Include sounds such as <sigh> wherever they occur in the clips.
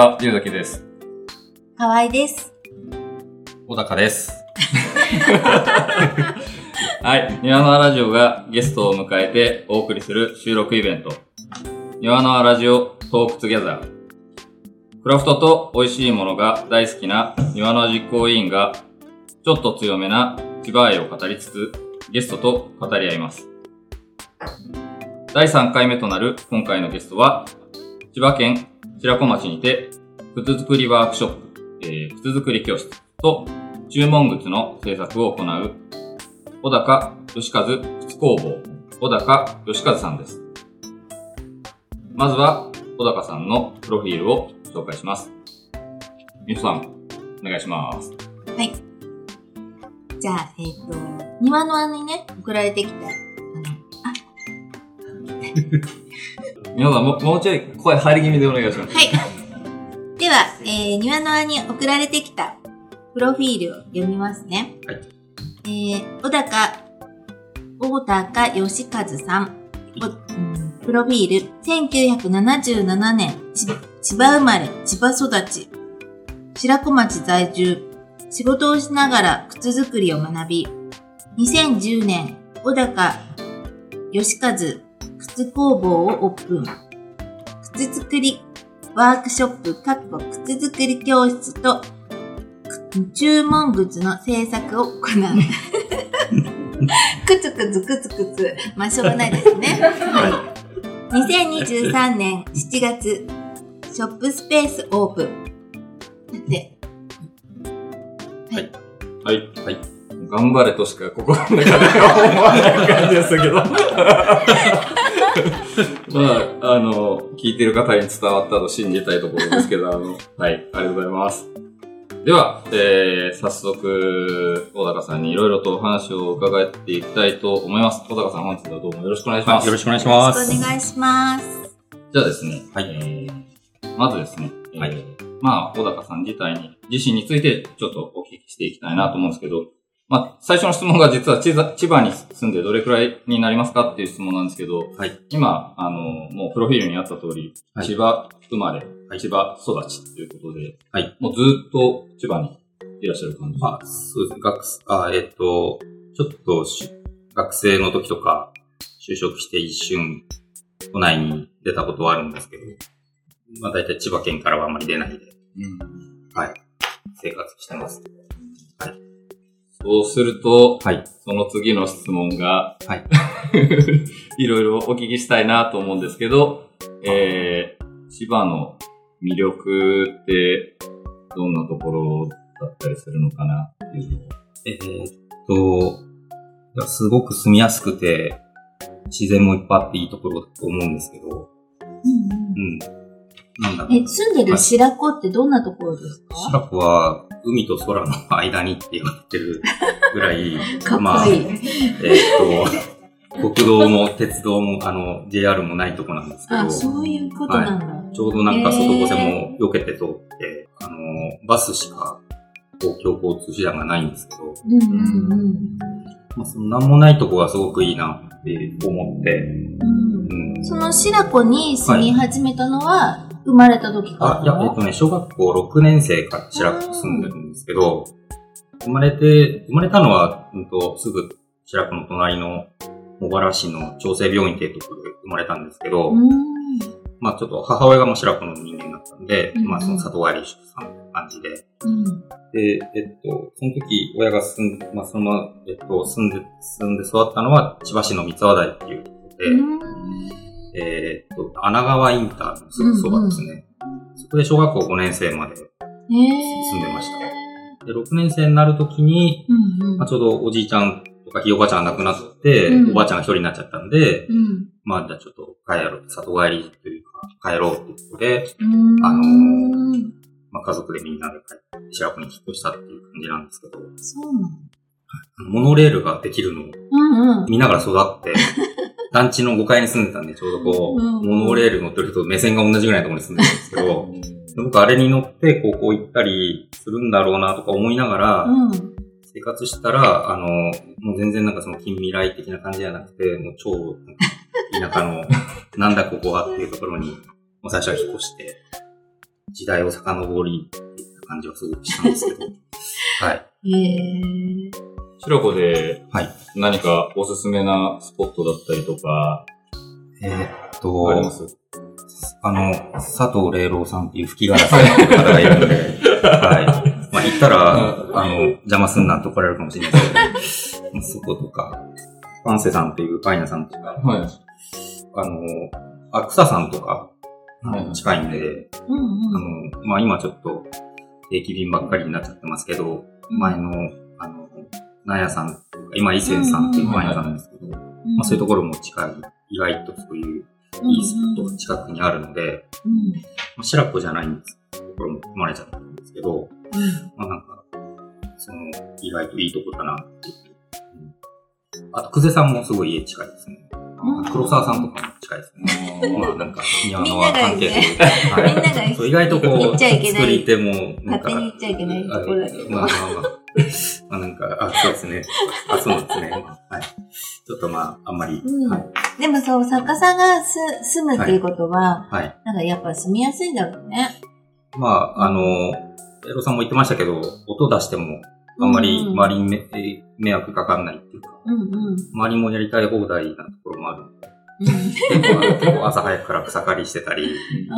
は、ゆうだけです。河合です。小高です。<laughs> はい。庭の輪ラジオがゲストを迎えてお送りする収録イベント。庭の輪ラジオ Talk Together。クラフトと美味しいものが大好きな庭の輪実行委員が、ちょっと強めな千葉愛を語りつつ、ゲストと語り合います。第3回目となる今回のゲストは、千葉県白子町にて、靴作りワークショップ、えー靴作り教室と注文靴の制作を行う、小高義和靴工房、小高義和さんです。まずは、小高さんのプロフィールを紹介します。みとさん、お願いします。はい。じゃあ、えっ、と、庭の輪にね、送られてきた、あの、あ皆さんも、もうちょい声入り気味でお願いします。はい。では、えー、庭の輪に送られてきたプロフィールを読みますね。はい。えー、小高、小高義和さん。プロフィール、1977年、ち千葉生まれ、千葉育ち、白子町在住、仕事をしながら靴作りを学び、2010年、小高義和靴工房をオープン。靴作りワークショップ、かっこ靴作り教室と、く注文靴の制作を行う。くつくつくつくつ。まあ、しょうがないですね。2023年7月、ショップスペースオープン。で、はい。はい。頑張れとしか心の中では思わない感じですけど。まあ、あの、聞いてる方に伝わったと信じたいところですけど、<laughs> あの、はい、ありがとうございます。では、えー、早速、小高さんにいろいろとお話を伺っていきたいと思います。小高さん、本日はどうもよろしくお願いします。よろしくお願いしよろします。くお願いします。じゃあですね、はいえー、まずですね、えーはいまあ、小高さん自体に、自身についてちょっとお聞きしていきたいなと思うんですけど、まあ、最初の質問が実は千葉に住んでどれくらいになりますかっていう質問なんですけど、はい。今、あの、もうプロフィールにあった通り、はい千葉生まれ、はい千葉育ちということで、はいもうずっと千葉にいらっしゃる感じ？まあ、そうですね。学生、あ、えっ、と、ちょっとし学生の時とか、就職して一瞬、都内に出たことはあるんですけど、まあ大体千葉県からはあまり出ないで、はい。生活してます。そうすると、はい。その次の質問が、はい。<laughs> いろいろお聞きしたいなと思うんですけど、えー、千葉の魅力ってどんなところだったりするのかなっていうのを。えーっと、いやすごく住みやすくて、自然もいっぱいあっていいところだと思うんですけど、うん。なんだろう。え、住んでる白子ってどんなところですか？白子は海と空の間にって言われてるぐら <laughs> い。まあ、えーっと、国道も鉄道も、あの、JR もないとこなんですけど、あ、そういうことなんだ。ちょうどなんか外越せも避けて通って、あの、バスしか公共交通手段がないんですけど、うんうんうんまあ、そのなんもないとこがすごくいいなって思って、うん。うん。その白子に住み始めたのは、生まれた時から？あ、いや、えっとね、小学校6年生から白子住んでるんですけど、生まれて、生まれたのは、うんと、すぐ白子の隣の茂原市の調整病院っていうところで生まれたんですけど、うん。まあちょっと母親がもう白子の人間だったんで、うん。まあその里帰り出産って感じで、うん。で、えっと、その時、親が住んで、まあそのまま、えっと、住んで、住んで育ったのは、千葉市の三沢台っていうところで、えーっと、穴川インターのすぐそばですね。そこで小学校5年生まで、住んでましたで、6年生になるときに、うんうん。まあ、ちょうどおじいちゃんとかひいおばあちゃんが亡くなって、うんおばあちゃんが一人になっちゃったんで、うん。まあ、じゃあちょっと帰ろう、里帰りというか、帰ろうっていうことで、うん。あのー、まあ、家族でみんなで帰って、白子に引っ越したっていう感じなんですけど、そうなのモノレールができるのをうんうん。見ながら育って、<laughs> 団地の5階に住んでたんで、ちょうどこう、うんモノレール乗ってる人と目線が同じぐらいのところに住んでるんですけど、で僕あれに乗って高校行ったりするんだろうなとか思いながら、うん。生活したら、あの、もう全然なんかその近未来的な感じじゃなくて、もう超田舎の、<laughs> なんだここはっていうところに、もう最初は引っ越して、時代を遡りっていった感じはすごくしたんですけど。<laughs> はい。へえ。白子ではい。何かおすすめなスポットだったりとか、えーっと、あります？あの、佐藤玲郎さんっていう吹きガラスの方がいるので、<laughs> はい。まあ、行ったら、あの、邪魔すんなって怒られるかもしれないですけど、まあそことか、ファンセさんっていうパン屋さんとか、はい。あの、あ、草さんとか、はい近いんで、うんあうん。の、まあ、今ちょっと、定期便ばっかりになっちゃってますけど、前の、納屋さんっていうか、今、伊勢さんっていうパン屋さんなんですけど、まあ、そういうところも近い、意外とそういういいスポットが近くにあるので、うんまあ、白子じゃないんですところも含まれちゃったんですけど、まあなんか、その、意外といいとこだなっていう。うんあと、久世さんもすごい家近いですね。うん黒沢さんとかも近いですね。まあなんか、庭の関係で。<laughs> みんながい。そう、意外とこう、作り手も、なんか、勝手に言っちゃいけないところだけど。まあまあまあ。<laughs> まあなんか、あ、そうですね。あ、そうですね。はい。ちょっとまあ、あんまり、うんはい。でもそう、作家さんがす住むっていうことは、はい。なんかやっぱ住みやすいだろうね。まあ、あの、エロさんも言ってましたけど、音出しても、あんまりうん周りにめえ迷惑かかんないっていうか、うんうん。周りもやりたい放題なところもある。結構朝早くから草刈りしてたり、あ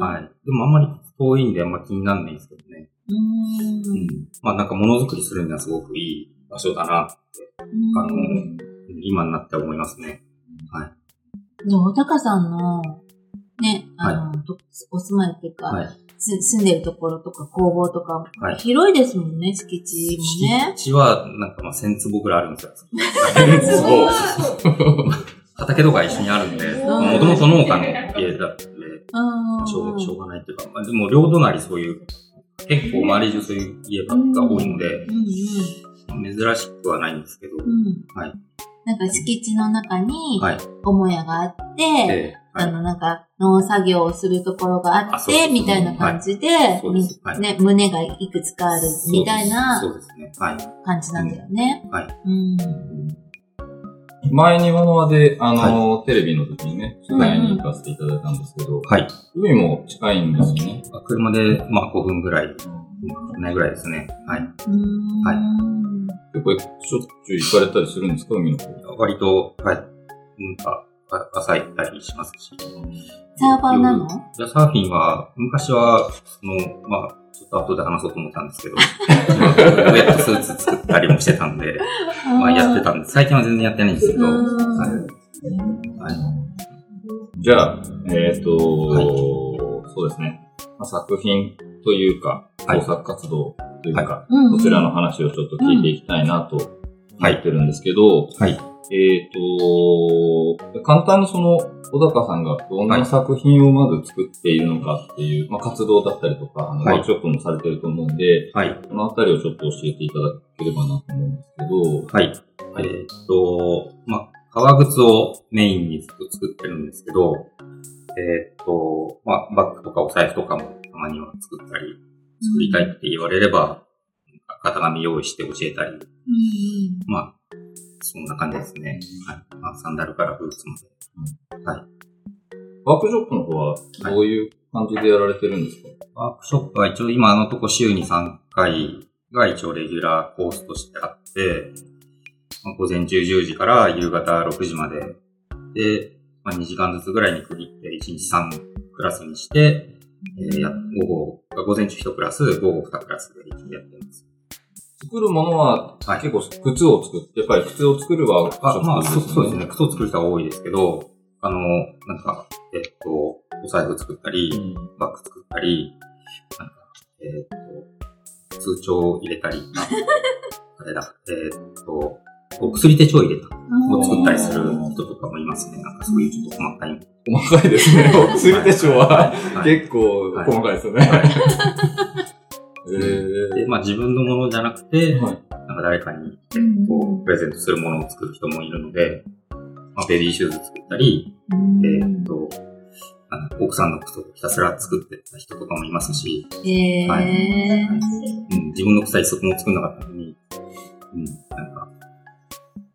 はい。でもあんまり遠いんであんま気にならないんですけどね。う。うんん。まあなんかものづくりするにはすごくいい場所だな、あの、今になって思いますね。でも、おたかさんの、ね、あの、とお住まいっていうか、はい。す住んでるところとか工房とか、はい広いですもんね、敷地もね。敷地はなんかまあ1000坪ぐらいあるんですよ。すごい。<laughs> 畑とか一緒にあるんで、うんもともと農家の家だったんで、うんしょうしょうがないっていうか、まあ、でも両隣そういう、結構周り中そういう家が多いので。珍しくはないんですけど、うん。はい。なんか敷地の中に、はい。母屋があって。あの、なんか、農作業をするところがあって、みたいな感じで、ね、胸がいくつかある、みたいなそうですね。はい。感じなんだよね。はい。うん。前に今の輪で、あの、テレビの時にね、取材に行かせていただいたんですけど、はい。海も近いんですよね。車で、まあ5分ぐらい、ないぐらいですね。はい。うんはい結構しょっちゅう行かれたりするんですか海の方？割と、はい。なんか、あ朝行ったりしますし。サーファーなの？いや、サーフィンは、昔は、その、まあ、ちょっと後で話そうと思ったんですけど、ウェットスーツ作ったりもしてたんで、まあやってたんで、最近は全然やってないんですけど、うん。はい。はい。じゃあ、えっ、と、はい。そうですね。まあ作品というか、はい。創作活動というか、うんうん。こちらの話をちょっと聞いていきたいなと思はいってるんですけど、はい。えっ、と、簡単にその、小高さんがどんな作品をまず作っているのかっていう、まあ、活動だったりとか、あのはいワークショップもされてると思うんで、はい。このあたりをちょっと教えていただければなと思うんですけど、はい。えーっと、まあ、革靴をメインにずっと作ってるんですけど、えーっと、まあ、バッグとかお財布とかもたまには作ったり、作りたいって言われれば、型紙用意して教えたり、うんまあ、そんな感じですね。はい。まあ、サンダルからブーツまで。ワークショップの方はどういう感じでやられてるんですか、ワークショップは一応今のとこ週に3回が一応レギュラーコースとしてあって、まあ午前中10時から夕方6時までで、まあ、2時間ずつぐらいに区切って1日3クラスにして、えーや午後、午前中1クラス、午後2クラスでやってます。作るものははい結構靴を作って、やっぱり靴を作るワークショップあ、まあ、そですそうですね。靴を作る人が多いですけど、あの、なんか、えっと、お財布作ったり、うんバッグ作ったり、なんか、えーっと、通帳を入れたり、あ <laughs> あれだ、えーっと、お薬手帳入れたを作ったりする人とかもいますね。なんかそういうちょっと細かい。細かいですね。お薬手帳ははい結構細かいですよね。えーで、まあ自分のものじゃなくて、はい。なんか誰かに、えうん。っと、プレゼントするものを作る人もいるので、まあベビーシューズ作ったり、えーっと、あの奥さんの靴をひたすら作ってた人とかもいますし、へー。はい。うん、自分の靴は一足も作んなかったのに、うん、なんか、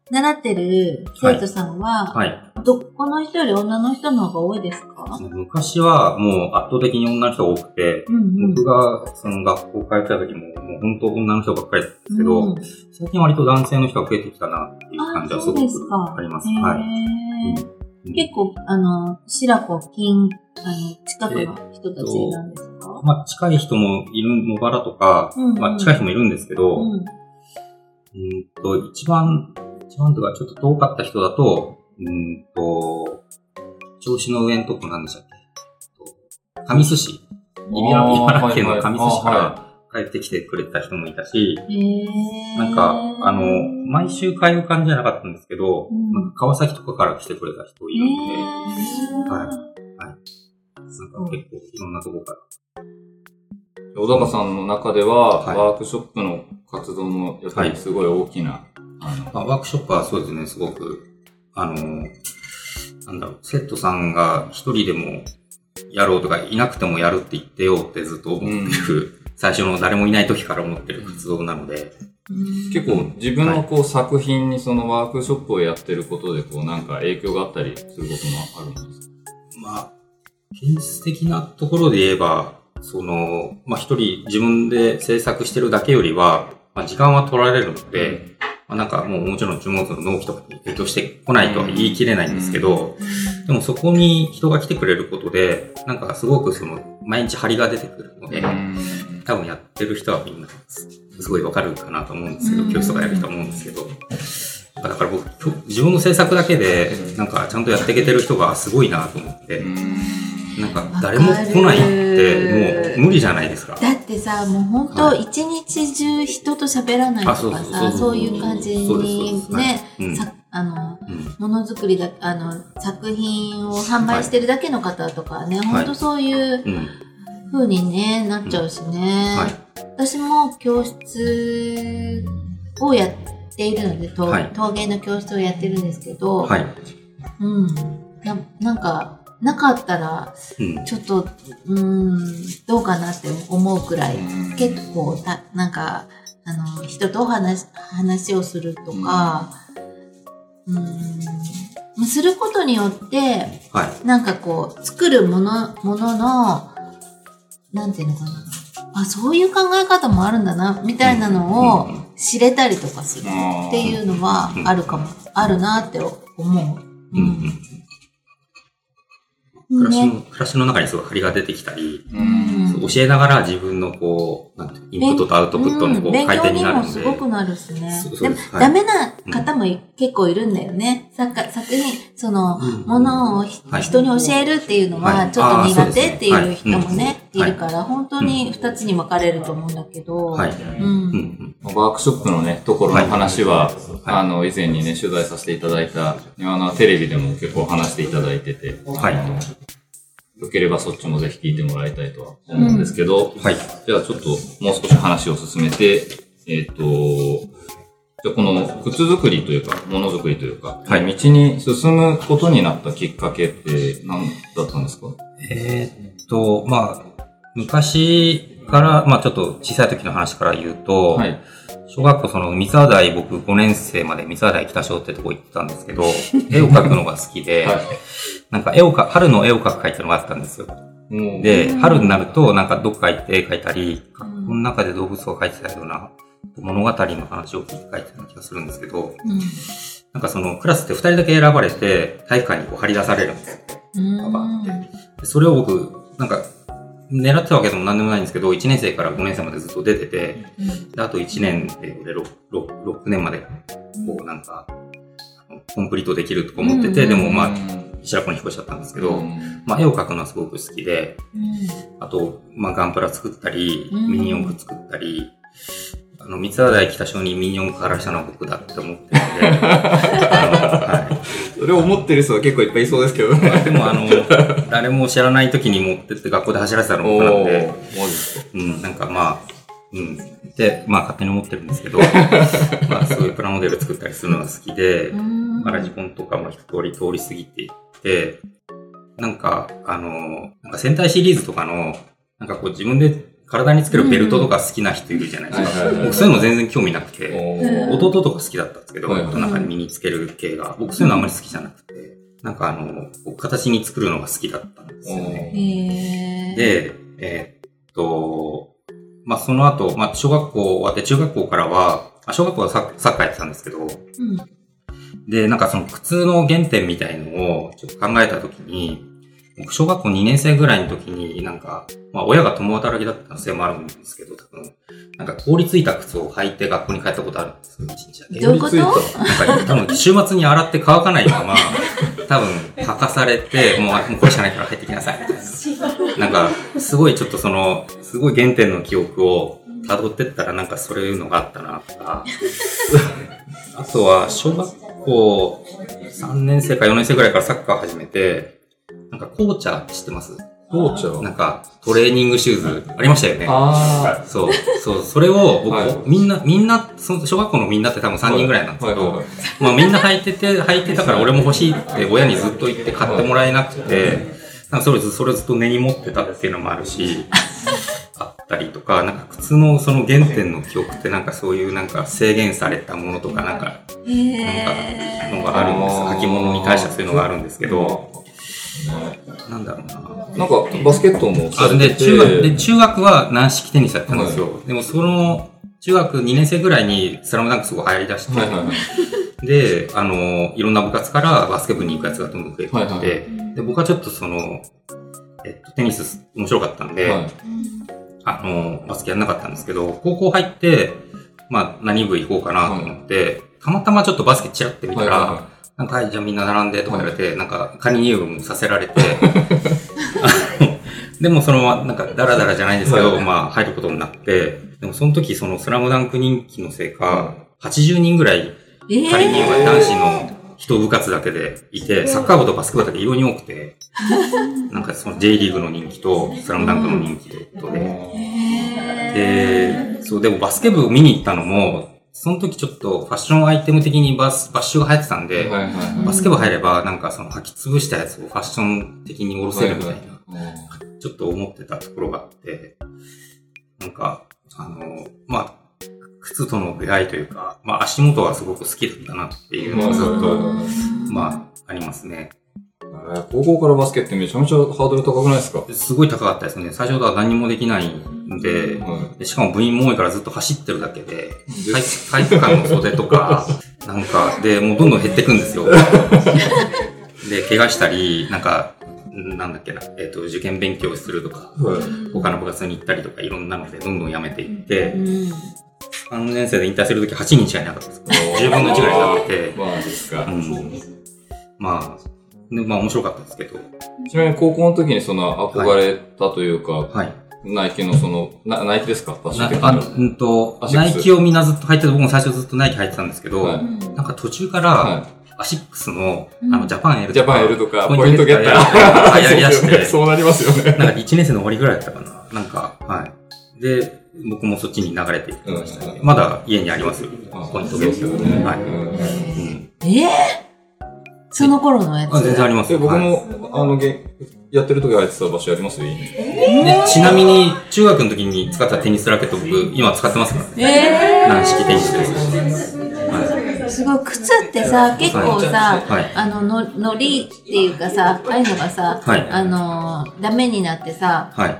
習ってる生徒さんは、はい。どこの人より女の人の方が多いですか？昔はもう圧倒的に女の人が多くて、うんうん。僕がその学校通ってた時も、もう本当女の人ばっかりですけど、うん。最近割と男性の人が増えてきたなっていう感じはすごくか。あります。へー。はい。結構、あの、白子、金、あの、近くの人たちなんですか、まあ近い人もいる、茂原とか、うんうん。まあ近い人もいるんですけど、うん。うんと、一番、一番とかちょっと遠かった人だと、うんと、調子の上のとこなんでしたっけ？神栖市。茨城県の神栖市かはい。ら帰ってきてくれた人もいたし、なんか、あの、毎週通う感じじゃなかったんですけど、うん。なんか川崎とかから来てくれた人いるので、へー。はい。なんか結構いろんなとこから。小高さんの中では、はい。ワークショップの活動もやっぱりすごい大きな、ワークショップはそうですね、すごく、あの、なんだろう、生徒さんが一人でもやろうとか、いなくてもやるって言ってよってずっと思ってる、<laughs> 最初の誰もいない時から思ってる活動なので、うん。結構自分のこう作品にそのワークショップをやってることでこうなんか影響があったりすることもあるんですか？まあ、現実的なところで言えば、その、まあ一人自分で制作してるだけよりは、まあ時間は取られるので、まあなんかもうもちろん注目の納期とかに影響してこないとは言い切れないんですけど、でもそこに人が来てくれることで、なんかすごくその、毎日張りが出てくるので、多分やってる人はみんな、すごいわかるかなと思うんですけど、うん。教室とかやる人は思うんですけど、だから僕、自分の制作だけで、なんかちゃんとやっていけてる人がすごいなと思って、なんか誰も来ないってもう無理じゃないですか。だってさ、もう本当はい一日中人と喋らないとあそうかさ、そういう感じにね、あの、うんものづくりだ、あの、作品を販売してるだけの方とかね、い本当そういううん。風にね、なっちゃうしね。はい。私も教室をやっているので、陶芸の教室をやってるんですけど、はい。うん。ななんか、なかったら、うん。ちょっと、うーん、どうかなって思うくらい、結構た、なんか、あの、人と話、話をするとか、うーん、することによって、はい。なんかこう、作るもの、ものの、なんていうのかな。あ、そういう考え方もあるんだな、みたいなのをうん知れたりとかするっていうのはあるかも、あるなって思う。うん。うん。暮らしの、暮らしの中にすごい張りが出てきたり、うん。教えながら自分のこう、なんていうインプットとアウトプットのこう、回転になるんで。すごくなるしね。でもダメな方もい結構いるんだよね。作家作品、その、うん。ものをひはい。人に教えるっていうのははい。ちょっと苦手っていう人もね、はい。い。るから、本当に二つに分かれると思うんだけど、はい。うん。ワークショップのね、ところの話は、はいあの、以前にね、取材させていただいた、今のテレビでも結構話していただいてて、はい。よければそっちもぜひ聞いてもらいたいとは思うんですけど、はい。じゃあちょっともう少し話を進めて、えっ、と、じゃあこの靴作りというか、ものづくりというか、はい。道に進むことになったきっかけって何だったんですか？えーっと、まあ、昔から、まあちょっと小さい時の話から言うと、はい。小学校その三沢台僕5年生まで三沢台北小ってとこ行ってたんですけど、<laughs> 絵を描くのが好きで、なんか絵をか、春の絵を描く会っていうのがあったんですよ。で、うん。春になるとなんかどっか行って絵描いたり、うん。学校の中で動物を描いてたような物語の話を聞いて描いてたような気がするんですけど、うん。なんかそのクラスって2人だけ選ばれて体育館にこう張り出されるんですよ。うん。でそれを僕、なんか、狙ってたわけでも何でもないんですけど、1年生から5年生までずっと出てて、であと1年で 6, 6, 6年まで、こうなんか、コンプリートできるとか思ってて、うん。でもまあ、うん白子に引っ越しちゃったんですけど、うん。まあ絵を描くのはすごく好きで、うん。あと、まあガンプラ作ったり、うん。ミニ四駆作ったり、あの、三沢台北小にミニ四駆からしたのは僕だって思ってるんで、<laughs> あの、はい。それを思ってる人は結構いっぱいいそうですけどね。まあでもあの、誰も知らない時に持ってって学校で走らせたのお僕なんで。うん、なんかまあ、うん。で、まあ勝手に思ってるんですけど、<laughs> まあそういうプラモデル作ったりするのが好きで、うんまあラジコンとかも一通り通り過ぎていって、なんか、あの、なんか戦隊シリーズとかの、なんかこう自分で体につけるベルトとか好きな人いるじゃないですか。僕そういうの全然興味なくて、弟とか好きだったんですけど、はいはいなんか身につける系が、僕そういうのあんまり好きじゃなくて、なんかあの、形に作るのが好きだったんですよね。で、えーっと、まあ、その後、まあ、小学校終わって中学校からは、あ小学校はサッサッカーやってたんですけど、うん。で、なんかその靴の原点みたいのをちょっと考えたときに、僕小学校2年生ぐらいの時になんか、まあ親が共働きだったせいもあるんですけど、多分、なんか凍りついた靴を履いて学校に帰ったことあるんですよ、一日だけ。どういうこと？なんか多分週末に洗って乾かないまま、<laughs> 多分履かされて、もうあもうこれしかないから入ってきなさい、みたいな。なんか、すごいちょっとその、すごい原点の記憶を辿ってったらなんかそういうのがあったな、とか。<laughs> あとは、小学校3年生か4年生ぐらいからサッカー始めて、なんかコーチャーって知ってます？コーチャー？なんかトレーニングシューズありましたよね。あそう、そう、それを僕、はい。みんな、みんな、その小学校のみんなって多分3人ぐらいなんですけど、はいはいはい。まあみんな履いてて、履いてたから俺も欲しいって親にずっと言って買ってもらえなくて、なんかそれずそれずっと根に持ってたっていうのもあるし、あったりとか、なんか靴のその原点の記憶ってなんかそういうなんか制限されたものとかなんか、なんかへのがあるんです。履物に対してはそういうのがあるんですけあ。ど、なんだろうな。なんか、バスケットもさあでれてて。中学で中学は軟式テニスやったんですよ。でもその中学2年生ぐらいにスラムダンクすごい流行り出して、はいはいはい。で、あの、いろんな部活からバスケ部に行くやつがどんどん増えていって、はいはいで、僕はちょっとその、えっと、テニス面白かったんで、はい。あの、バスケやんなかったんですけど、高校入って、まあ、何部行こうかなと思って、たまたまちょっとバスケチラって見たら、はいはいはなんか、はい、じゃあみんな並んでとか言われて、なんか、仮入部もさせられて、<laughs> でもそのまま、なんか、ダラダラじゃないんですけど、はい。まあ、入ることになって、でもその時、そのスラムダンク人気のせいか、80人ぐらい、え仮入部が男子の一部活だけでいて、サッカー部とバスケ部だけ異様に多くて、<laughs> なんかその J リーグの人気と、スラムダンクの人気とで、で、そう、でもバスケ部見に行ったのも、その時ちょっとファッションアイテム的にバス、バッシュが流行ってたんで、はいはいはい。バスケ部入ればなんかその履き潰したやつをファッション的に下ろせるみたいな、ちょっと思ってたところがあって、なんか、あの、まあ、靴との出会いというか、まあ足元はすごく好きだったなっていうのがずっと、まあ、ありますね。えー高校からバスケってめちゃめちゃハードル高くないですか？すごい高かったですね。最初は何にもできないんで、はでしかも部員も多いからずっと走ってるだけで、体体育館の袖とか、<laughs> なんか、で、もうどんどん減ってくんですよ。<laughs> で、怪我したり、なんか、なんだっけな、えっ、と、受験勉強するとか、い。はい。他の部活に行ったりとか、いろんなので、どんどんやめていってう、ん。3年生で引退するとき8人しかいなかったです。10分の1ぐらいになってて、まあですか。うんまあ、でまあ面白かったですけど、ちなみに高校の時にその憧れたというか、はい。ナイキのその、なナイキですか？ファッション的なあな。うんと、ナイキをみんなずっと履いてて、僕も最初ずっとナイキ履いてたんですけど、はいなんか途中から、はアシックスの、うんあの、ジャパン L い。ジャパン L とか、ポポイントゲッター。ー。<laughs> やりだして、<laughs> そうなりますよね。なんか1年生の終わりぐらいだったかな。なんか、はい。で、僕もそっちに流れていきましたね。うんまだ家にありますよ。あポイントゲッター。はい。えーその頃のやつ。あ全然ありますえ、よ。はい僕も、あの、げやってる時入ってた場所ありますよ、家にで、ちなみに、中学の時に使ったテニスラケット、僕、今使ってますからね。え軟式テニスです。すごい、靴ってさ、結構さ、はいあの、の、のりっていうかさ、ああいうのがさ、はいあの、ダメになってさ、い。はい。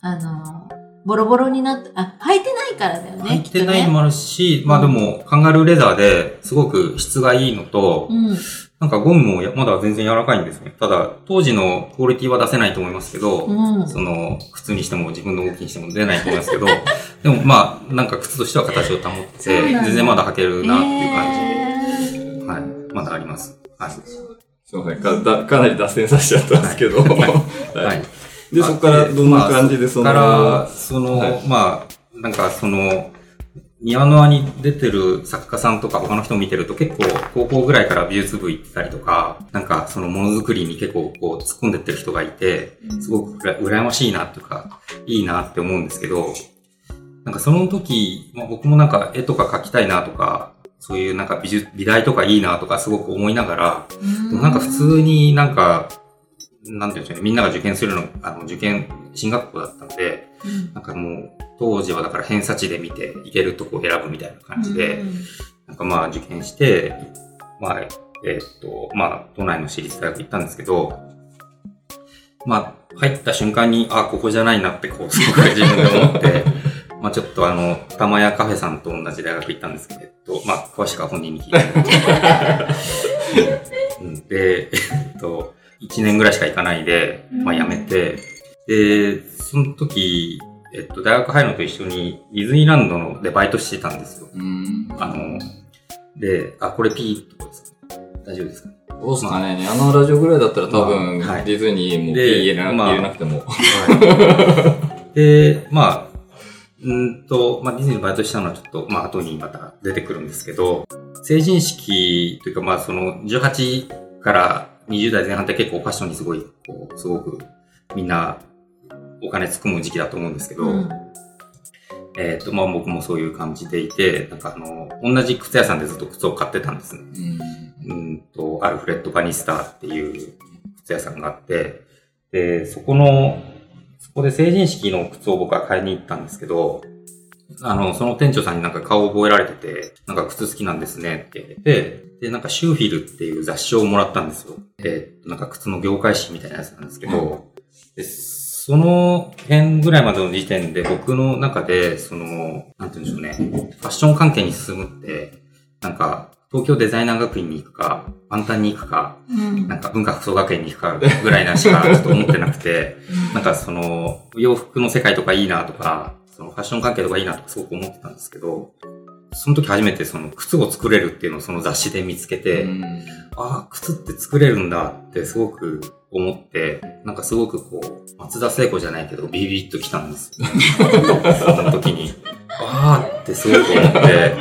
あの、ボロボロになって、あ、履いてないからだよね。履いてないのもあるし、まあでも、カンガルーレザーですごく質がいいのと、うん。なんかゴムもやまだ全然柔らかいんですね。ただ、当時のクオリティは出せないと思いますけど、うん。その、靴にしても自分の動きにしても出ないと思いますけど、<laughs> でもまあ、なんか靴としては形を保って、全然まだ履けるなっていう感えーじで、はい。まだあります。はい。すいませんかだ、かなり脱線させちゃったんですけど。はいははい <laughs> い。で、そこからどんな感じでその、まあそこから、その、はい。まあ、なんかその、庭の輪に出てる作家さんとか他の人を見てると結構高校ぐらいから美術部行ってたりとか、なんかそのものづくりに結構こう突っ込んでってる人がいて、すごく羨ましいなとか、いいなって思うんですけど、なんかその時、まあ、僕もなんか絵とか描きたいなとか、そういうなんか美術、美大とかいいなとかすごく思いながら、でもなんか普通になんか、なんていうんでしょうね、みんなが受験するの、あの、受験、進学校だったんで、うん。なんかもう、当時はだから偏差値で見て、行けるとこ選ぶみたいな感じで、なんかまあ受験して、まあ、えーっと、まあ、都内の私立大学行ったんですけど、まあ、入った瞬間に、あ、ここじゃないなって、こう、すごく自分で思って、<laughs> まあちょっとあの、玉屋カフェさんと同じ大学行ったんですけど、まあ、詳しくは本人に聞いて。<laughs> うん。で、えっと、1年ぐらいしか行かないで、まあ辞めて、で、その時、えっと、大学入るのと一緒に、ディズニーランドのでバイトしてたんですよ。うん。あの、で、あ、これピーってことですか？大丈夫ですか？どうすかね、あのラジオぐらいだったら多分、まあはい。ディズニーもで入れな,、まあ入れなくても。<laughs> で、まあ、うんと、まあ、ディズニーのバイトしたのはちょっと、まあ、後にまた出てくるんですけど、成人式というか、まあ、その、18から20代前半って結構ファッションにすごい、こう、すごく、みんな、お金突っ込む時期だと思うんですけど、うんえっ、と、まあ、僕もそういう感じでいて、なんかあの、同じ靴屋さんでずっと靴を買ってたんですね。うん。うんと、アルフレッド・バニスターっていう靴屋さんがあって、で、そこの、そこで成人式の靴を僕は買いに行ったんですけど、あの、その店長さんになんか顔を覚えられてて、なんか靴好きなんですねって。言って、で、なんかシューフィルっていう雑誌をもらったんですよ。で、なんか靴の業界誌みたいなやつなんですけど、でその辺ぐらいまでの時点で僕の中で、その、なんて言うんでしょうね、ファッション関係に進むって、なんか、東京デザイナー学院に行くか、万端に行くか、うん。なんか文化服装学園に行くかぐらいなしかちょっと思ってなくて、<laughs> なんかその、洋服の世界とかいいなとか、そのファッション関係とかいいなとかすごく思ってたんですけど、その時初めてその靴を作れるっていうのをその雑誌で見つけて、うんああ、靴って作れるんだってすごく思って、なんかすごくこう、松田聖子じゃないけどビビッときたんですよ。その時に。ああってすごく思って、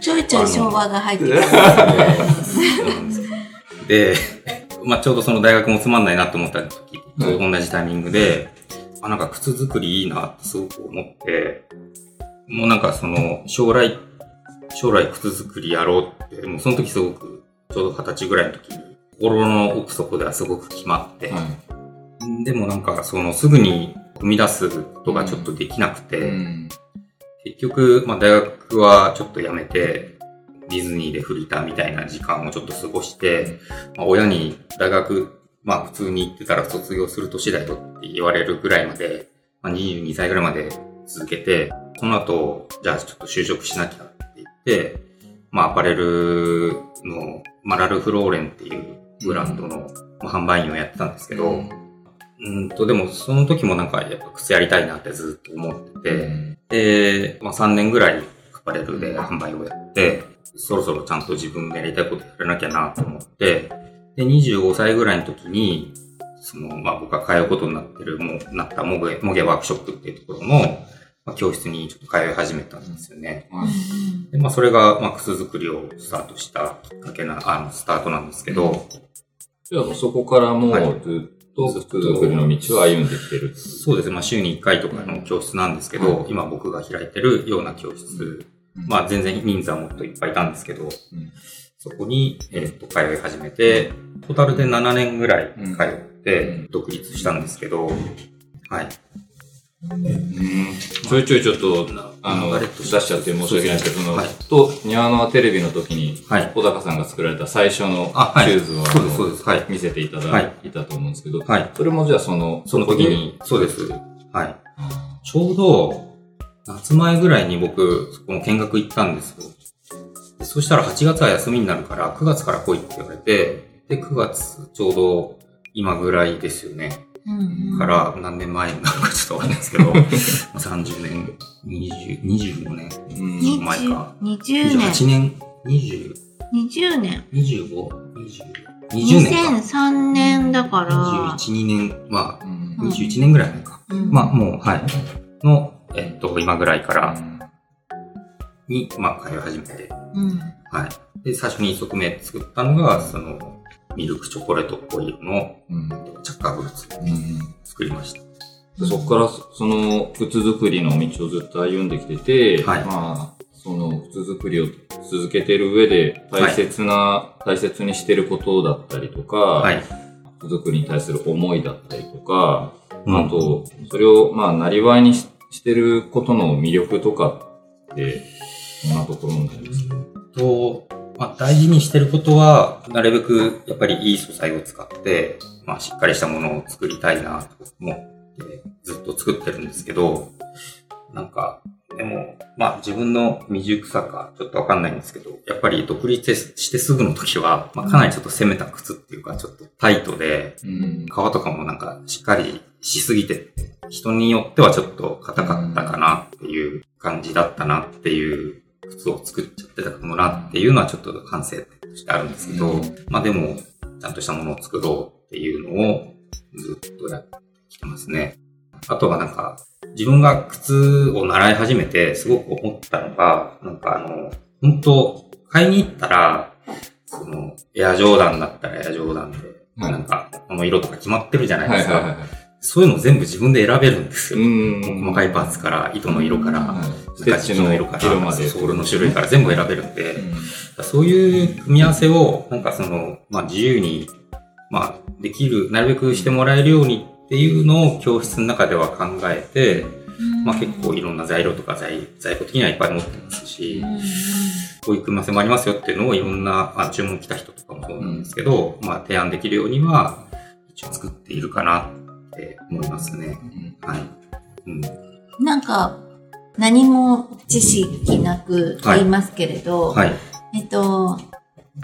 ちょいちょい昭和が入ってくる。そうなんですよで、まあちょうどその大学もつまんないなと思った時、ちょうど同じタイミングで、あ、なんか靴作りいいなってすごく思って、もうなんかその将来、将来靴作りやろうって、もうその時すごく、ちょうど二十歳ぐらいの時に、心の奥底ではすごく決まって、はでもなんかそのすぐに踏み出すことがちょっとできなくて、い。うん。結局、まあ大学はちょっと辞めて、ディズニーでフリーターみたいな時間をちょっと過ごして、まあ、親に大学、まあ普通に行ってたら卒業する年だよって言われるぐらいまで、まあ22歳ぐらいまで続けて、その後、じゃあちょっと就職しなきゃって言って、まあアパレルの、まあラルフローレンっていうブランドの、まあ、販売員をやってたんですけど、うんと、でもその時もなんかやっぱ靴やりたいなってずっと思ってて、で、まあ、3年ぐらいアパレルで販売をやって、そろそろちゃんと自分でやりたいことやらなきゃなと思って、で、25歳ぐらいの時に、その、まあ、僕が通うことになってる、もう、なったモゲ、モゲワークショップっていうところの、まあ、教室にちょっと通い始めたんですよね。はいで、まあ、それが、まあ、靴作りをスタートしたきっかけな、あの、スタートなんですけど、じゃあそこからもうはい。ずっと靴作りの道を歩んできてる。そうですね。まあ、週に1回とかの教室なんですけど、今僕が開いてるような教室、まあ、全然人数はもっといっぱいいたんですけど、そこに、えっ、と、通い始めて、トータルで7年ぐらい通ってうん、独立したんですけど、はい。ちょいちょいちょっと、あの、出としちゃって申し訳ないですけど、その、はいと、庭のテレビの時に、はい。小高さんが作られた最初の。シューズを、そうです、そうです。はい。見せていただはいいたと思うんですけど、はい。それもじゃあその、その時に、そうです。はい。あちょうど、夏前ぐらいに僕、そこの見学行ったんですよ。でそしたら8月は休みになるから、9月から来いって言われて、で、9月ちょうど今ぐらいですよね。うんうんから何年前なのかちょっとわかんないですけど、<laughs> 30年、20、25年、うん20前か20 28年。年、20、20年。25、20、20年か。2003年だから、21、2年、まあ、うん21年ぐらい前か。うんまあ、もう、はい。の、えっと、今ぐらいからうんに、まあ、通い始めて、うん。はい。で、最初に一足目作ったのが、その、ミルクチョコレートっぽい色の、うん。チャッカーブーツ。うん。作りました。でそこからその靴作りの道をずっと歩んできてて、はい。まあ、その靴作りを続けてる上で大切な、大切にしてることだったりとか、はい。靴作りに対する思いだったりとか、うん。あと、それをまあ、なりわいにししてることの魅力とかって、どんなところになりますかと、まあ、大事にしてることは、なるべくやっぱりいい素材を使って、まあ、しっかりしたものを作りたいなと思って、ずっと作ってるんですけど、なんか、でも、まあ自分の未熟さかちょっとわかんないんですけど、やっぱり独立してすぐの時は、まあ、かなりちょっと攻めた靴っていうか、ちょっとタイトで、うん。革とかもなんかしっかりしすぎて、人によってはちょっと硬かったかなっていう感じだったなっていう靴を作っちゃってたかもなっていうのはちょっと反省としてあるんですけど、うんまあでも、ちゃんとしたものを作ろうっていうのをずっとやってきてますね。あとはなんか、自分が靴を習い始めてすごく思ったのが、なんかあの、本当買いに行ったら、その、エアジョーダンだったらエアジョーダンで、はいなんか、この色とか決まってるじゃないですか。はいはいはい。そういうの全部自分で選べるんですよ。ん。細かいパーツから、糸の色から、はいスステッチのの色から、色まで。ソールの種類から全部選べるんで、うん。そういう組み合わせを、なんかその、まあ自由に、まあできる、なるべくしてもらえるようにっていうのを教室の中では考えて、まあ結構いろんな材料とか在在庫的にはいっぱい持ってますし、こういう組み合わせもありますよっていうのをいろんな、まあ注文来た人とかもそうなんですけど、まあ提案できるようには、一応作っているかなって思いますね。はい。うん。なんか、何も知識なく言いますけれど、はい。えっと、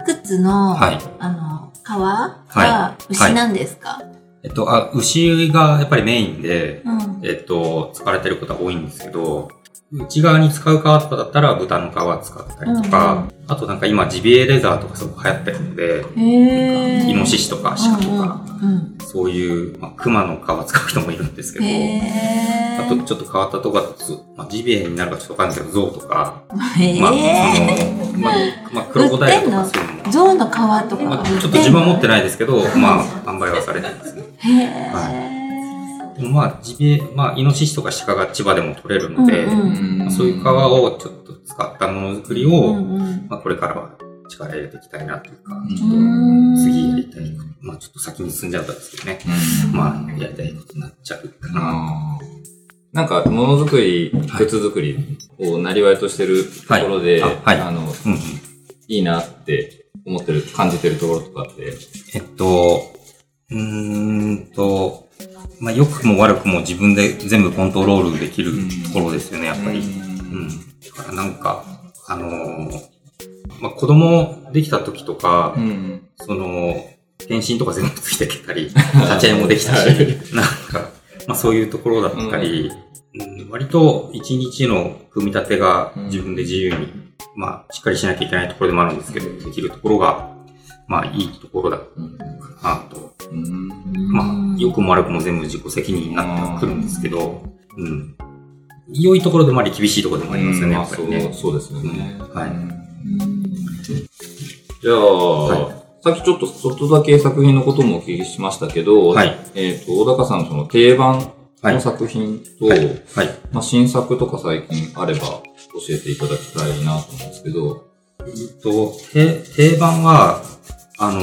靴の、はい。あの、皮がはい牛なんですか、えっと、あ、牛がやっぱりメインで、うん。えっと、使われてることが多いんですけど、内側に使う皮とかだったら豚の皮使ったりとか、あとなんか今ジビエレザーとかすごく流行ってるので。イノシシとか鹿とか、うんうんうんそういう、まあ、熊の皮使う人もいるんですけど。あとちょっと変わったとこだと、まあ、ジビエになるかちょっとわかんないけど、象とか。まあ、その、まあ、まあ、クロコダイルとかそういうのも、象の皮とかまあ、ちょっと自分は持ってないですけど、まあ、販売はされてるんですね。へー。はでもまあ、ジビエ、まあ、イノシシとか鹿が千葉でも取れるので、うんうんまあそういう皮をちょっと使ったものづくりを、うんうんまあ、これからは力入れていきたいなというか、うんちょっと次やりたい。まあ、ちょっと先に進んじゃったんですけどね。うんまあ、やりたいことになっちゃうかな。なんか、ものづくり、靴作りをなりわいとしてるところで、はいあはいあの、うんうん。いいなって思ってる、感じてるところとかって？えっと、うーんと、まあ、良くも悪くも自分で全部コントロールできるところですよね、やっぱり。うん。だからなんか、あのーまあ、子供できた時とか、うん。その、検診とか全部ついてきたり、<laughs> 立ち会いもできたし、はいなんか、まあそういうところだったり、うん割と一日の組み立てが自分で自由に、まあしっかりしなきゃいけないところでもあるんですけど、できるところが、まあいいところだかなと。うん。まあ、良くも悪くも全部自己責任になってくるんですけど、うん。良いところでもあり厳しいところでもありますよね、まあやっぱりね。そう、ですよね。うんはいうんじゃあ、さっきちょっとちょっとだけ作品のこともお聞きしましたけど、はいえっ、と、小高さんのその定番の作品と、はい。はい。まあ、新作とか最近あれば教えていただきたいなと思うんですけど、えっと、て定番は、あの、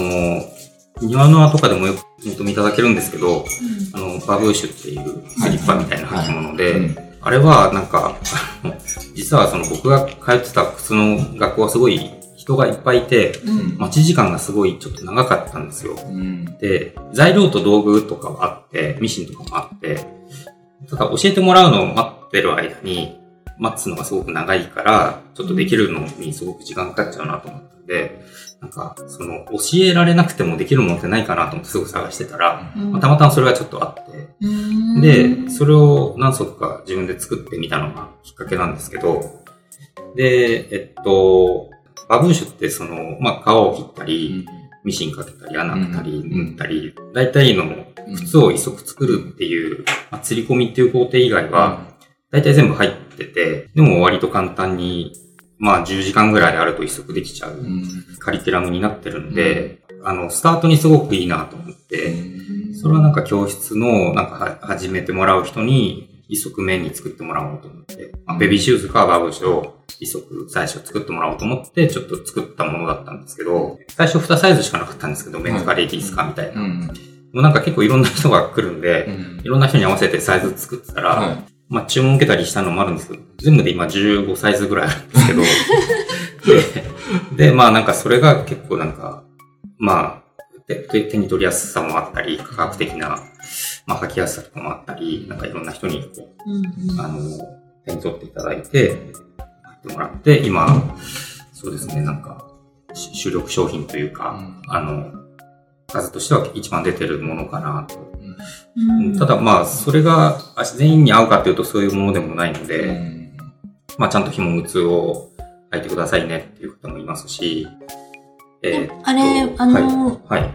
庭の輪とかでもよくお求めいただけるんですけど、あの、バブーシュっていうスリッパみたいな履物で、うんあれはなんか、<laughs> 実はその僕が通ってた靴の学校はすごい人がいっぱいいて、うん待ち時間がすごいちょっと長かったんですよ。うん。で、材料と道具とかはあって、ミシンとかもあって、ただ教えてもらうのを待ってる間に、待つのがすごく長いから、ちょっとできるのにすごく時間かかっちゃうなと思ったんで、なんか、その、教えられなくてもできるものってないかなと思ってすぐ探してたら、まあたまたまそれがちょっとあって、うん。で、それを何足か自分で作ってみたのがきっかけなんですけど、で、えっと、バブーシュってその、まあ、皮を切ったり、ミシンかけたり、穴開けたり、うん。縫ったり、大体の靴を一足作るっていう、まあ、釣り込みっていう工程以外は、大体全部入ってて、でも割と簡単に、まあ10時間ぐらいあると一足できちゃううん。カリキュラムになってるので、あの、スタートにすごくいいなと思って、それはなんか教室の、なんかは始めてもらう人に、一足目に作ってもらおうと思って、まあ、ベビーシューズかバブーシュを一足最初作ってもらおうと思って、ちょっと作ったものだったんですけど、最初2サイズしかなかったんですけど、メンズかレディースかみたいな。うん。もうなんか結構いろんな人が来るんで、うんいろんな人に合わせてサイズ作ってたら、はまあ注文受けたりしたのもあるんですけど、全部で今15サイズぐらいあるんですけど、<laughs> で、で、まあなんかそれが結構なんか、まあ、で手手に取りやすさもあったり、価格的な、まあ書きやすさとかもあったり、なんかいろんな人にこうんう、あの、手に取っていただいて、やってもらって、今、そうですね、なんか、し主力商品というか、あの、数としては一番出てるものかなと。うんただまあ、それがあ全員に合うかっていうとそういうものでもないのうで、んまあちゃんと紐靴を履いてくださいねっていう方もいますし、えーあれ、あの、はい、はい。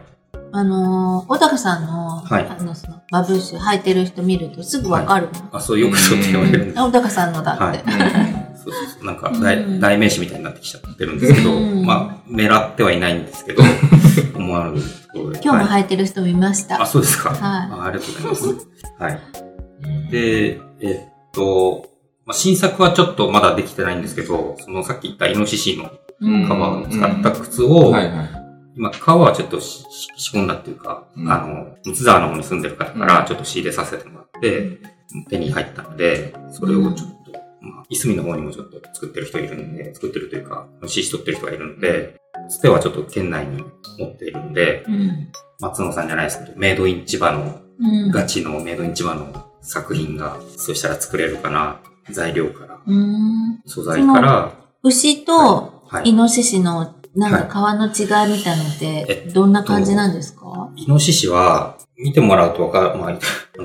あの、小高さんの、はいあの、その、バブーシュ履いてる人見るとすぐわかるの。あ、そうよくそうって言われるんです。あ小高さんのだって。はい。<laughs> なんか代、うん代名詞みたいになってきちゃってるんですけど、うんまあ、狙ってはいないんですけど、<laughs> 思わぬところで。今日もはい履いてる人見ました。あ、そうですか。はいあありがとうございます。<laughs> はい。で、えっと、まあ、新作はちょっとまだできてないんですけど、そのさっき言ったイノシシのうん皮を使った靴を、はいはい。今、皮はちょっとし仕込んだっていうか、うんあの、ムツ沢の方に住んでる方からうんちょっと仕入れさせてもらって、手に入ったので、それをちょっと、まあ、いすみの方にもちょっと作ってる人いるんで、作ってるというか、仕し取ってる人がいるので、つてはちょっと県内に持っているので、うん。松野さんじゃないですけど、メイドイン千葉の、うん。ガチのメイドイン千葉の作品が、そうしたら作れるかな、材料から、うん。素材から、牛とはいイノシシのなんか皮の違いみたいのってえどんな感じなんですか？イノシシは、見てもらうとわかる、まあ、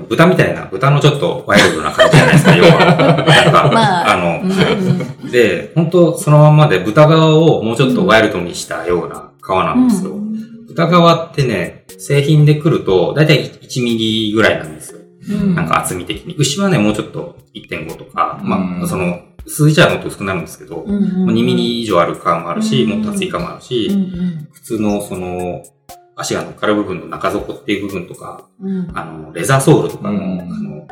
豚みたいな、豚のちょっとワイルドな感じじゃないですか、<laughs> 要は。なんか、まああうんの、で、本当そのまんまで豚側をもうちょっとワイルドにしたような皮なんですよ。豚側ってね、製品で来ると、だいたい1ミリぐらいなんですよ。うんなんか厚み的に。牛はね、もうちょっと1.5とか、まうんあ、その、数字はもっと薄くなるんですけど、うんうん2ミリ以上ある皮もあるし、うんもっと厚い皮もあるし、うん普通のその、足が乗っかる部分の中底っていう部分とか、うん。うんあの、レザーソールとかの、うんあの、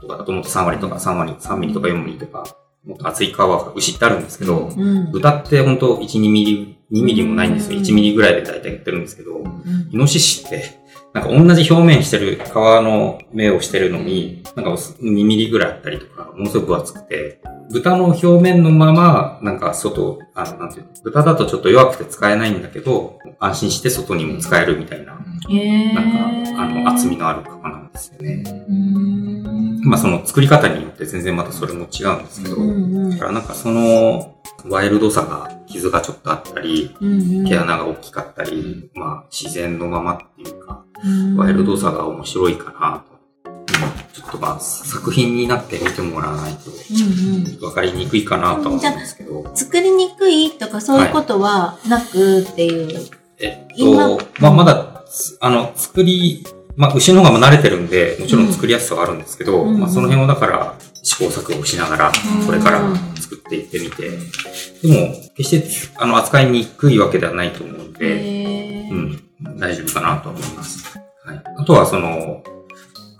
とかだともっと3割とか3割、3ミリとか4ミリとか、もっと厚い皮が牛ってあるんですけど、うん。豚って本当1、2ミリ、2ミリもないんですよ。うん1ミリぐらいで大体やってるんですけど、うんイノシシって、なんか同じ表面してる皮の目をしてるのに、なんか2ミリぐらいあったりとか、ものすごく厚くて、豚の表面のまま、なんか外、あの、なんていうの、豚だとちょっと弱くて使えないんだけど、安心して外にも使えるみたいな、なんか、あの、厚みのある皮なんですよね。うん。まあその作り方によって全然またそれも違うんですけど、だからなんかその、ワイルドさが、傷がちょっとあったり、うん毛穴が大きかったり、まあ自然のままっていうか、うん。ワイルドさが面白いかなちょっとまあ作品になって見てもらわないとうんうん分かりにくいかなとは思うんですけど、作りにくいとかそういうことはなくっていう。えっ今？と、まあまだ、つあの、作り、まあ牛の方が慣れてるんで、もちろん作りやすさはあるんですけど、うんまあその辺をだから試行錯誤しながらうん、これから作っていってみて、でも、決してあの扱いにくいわけではないと思うんで、うん、大丈夫かなと思います。はい。あとはその、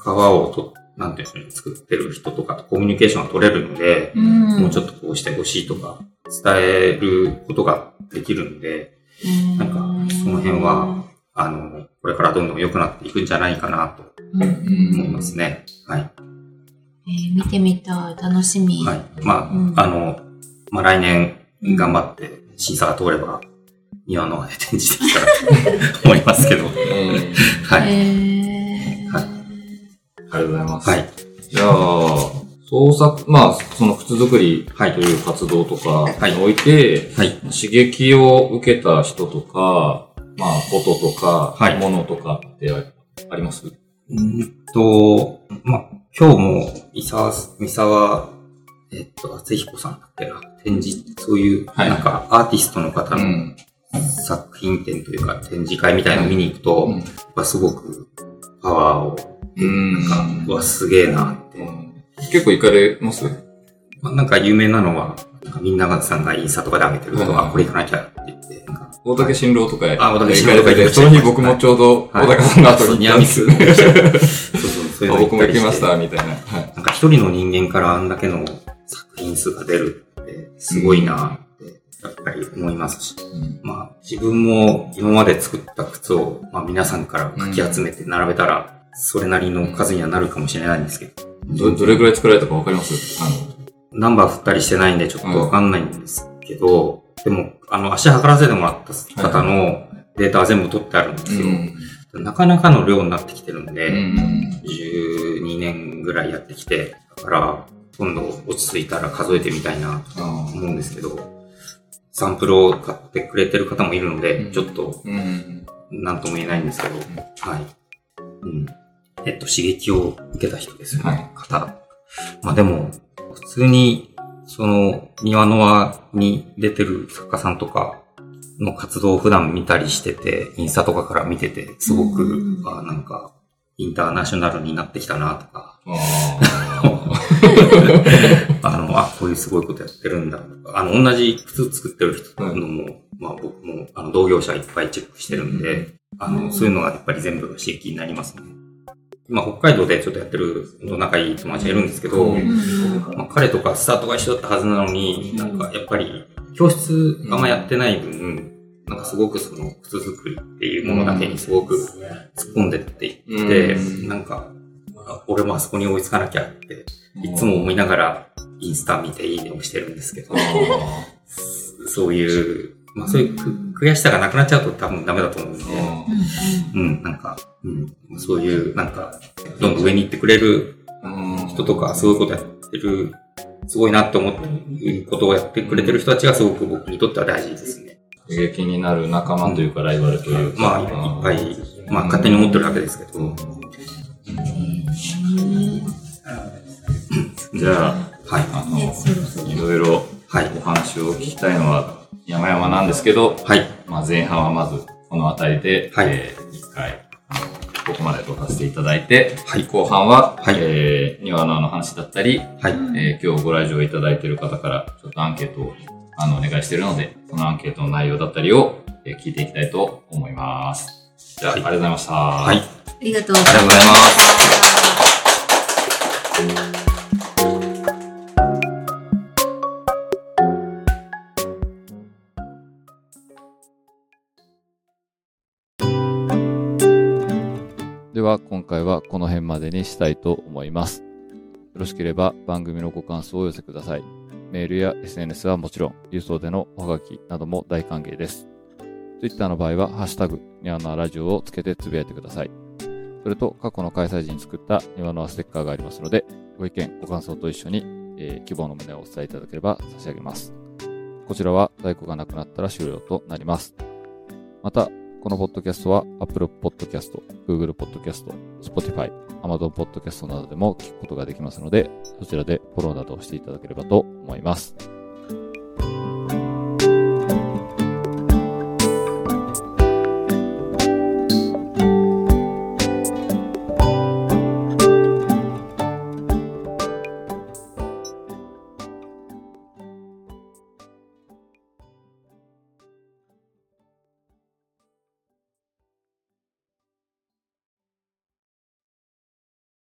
皮をと、なんていうん作ってる人とかとコミュニケーションが取れるので、うんもうちょっとこうしてほしいとか、伝えることができるんで、なんかその辺は、あの、これからどんどん良くなっていくんじゃないかなとうん思いますね。はい。えー見てみたい。楽しみ。はい。まあ、うんあの、まあ来年頑張って審査が通れば、庭ので展示できたらと思いますけど。<laughs> はい。へーはいありがとうございます。はい。じゃあ、創作、まあ、その靴作りはいという活動とかはいにおいて、はい。刺激を受けた人とか、まあ、こととか、はいものとかってあります？うんと、まあ、今日も、三沢、三沢、えっと、厚彦さんだっけな、展示、そういう、はいなんか、アーティストの方のん。作品展というか、展示会みたいなの見に行くと、うんやっぱすごく、パワーを、うんなんか、うわ、すげえなって。結構行かれます？まあ、なんか有名なのは、なんかみんながさんがインスタとかで上げてると、うんあ、これ行かなきゃって言って、大竹新郎とかあ大竹新郎とか行その日僕もちょうど大竹さんの後に行ったんですよね。<laughs> そうそう、そういうのあ僕も行きまりしてた、みたいな。はい。なんか一人の人間からあんだけの作品数が出るって、すごいなって、やっぱり思いますし。まあ、自分も今まで作った靴を、まあ皆さんからかき集めて並べたら、それなりの数にはなるかもしれないんですけど、ど、どれぐらい作られたかわかります？あの、ナンバー振ったりしてないんでちょっとわかんないんですけど、でも、あの、足測らせてもらった方のデータは全部取ってあるんですよ。なかなかの量になってきてるんで、12年ぐらいやってきて、だから、今度落ち着いたら数えてみたいなと思うんですけど、サンプルを買ってくれてる方もいるので、うん。ちょっと、なんとも言えないんですけど、はい。うん。えっと、刺激を受けた人ですよね、はい。方。まあでも、普通に、その、庭の輪に出てる作家さんとかの活動を普段見たりしてて、インスタとかから見てて、すごく、うん。あなんか、インターナショナルになってきたなとか、<laughs> あの、あ、こういうすごいことやってるんだとか、あの、同じ靴作ってる人のも、まあ僕も、あの、同業者いっぱいチェックしてるんで、あの、そういうのがやっぱり全部刺激になりますね。今、北海道でちょっとやってる、仲いい友達がいるんですけど、うんまあ、彼とかスタートが一緒だったはずなのに、なんかやっぱり、教室あんまやってない分、なんかすごくその靴作りっていうものだけにすごく突っ込んでっていって、うん。なんか、あ俺もあそこに追いつかなきゃって、いつも思いながらインスタ見ていいねをしてるんですけど、そういう、まあそういうく悔しさがなくなっちゃうと多分ダメだと思うんで、うん、なんか、うん、そういう、なんか、どんどん上に行ってくれる人とか、そういうことやってる、すごいなって思うことをやってくれてる人たちがすごく僕にとっては大事ですね。刺激になる仲間というか、ライバルというか。まあ、いっぱい、まあ、勝手に思ってるだけですけど、じゃあ、はい。あね、の。いろいろはい。お話を聞きたいのは山々なんですけど、はい。まあ、前半はまずこの辺りで、はいえー一回、あのここまで撮らせていただいて、はい後半は、はいえー、庭のあの話だったり、はい。えー今日ご来場いただいている方から、ちょっとアンケートをあのお願いしているので、そのアンケートの内容だったりを、えー聞いていきたいと思います。じゃあ、はいありがとうございました。はい。ありがとうございます。ありがとうございます。は今回はこの辺までにしたいと思います。よろしければ番組のご感想をお寄せください。メールや SNS はもちろん、郵送でのおはがきなども大歓迎です。Twitter の場合は、ハッシュタグ、ニワノアラジオをつけてつぶやいてください。それと、過去の開催時に作ったニワノアステッカーがありますので、ご意見、ご感想と一緒に、えー希望の旨をお伝えいただければ差し上げます。こちらは在庫がなくなったら終了となります。また、このポッドキャストは Apple Podcast、Google Podcast、Spotify、Amazon Podcast などでも聞くことができますので、そちらでフォローなどをしていただければと思います。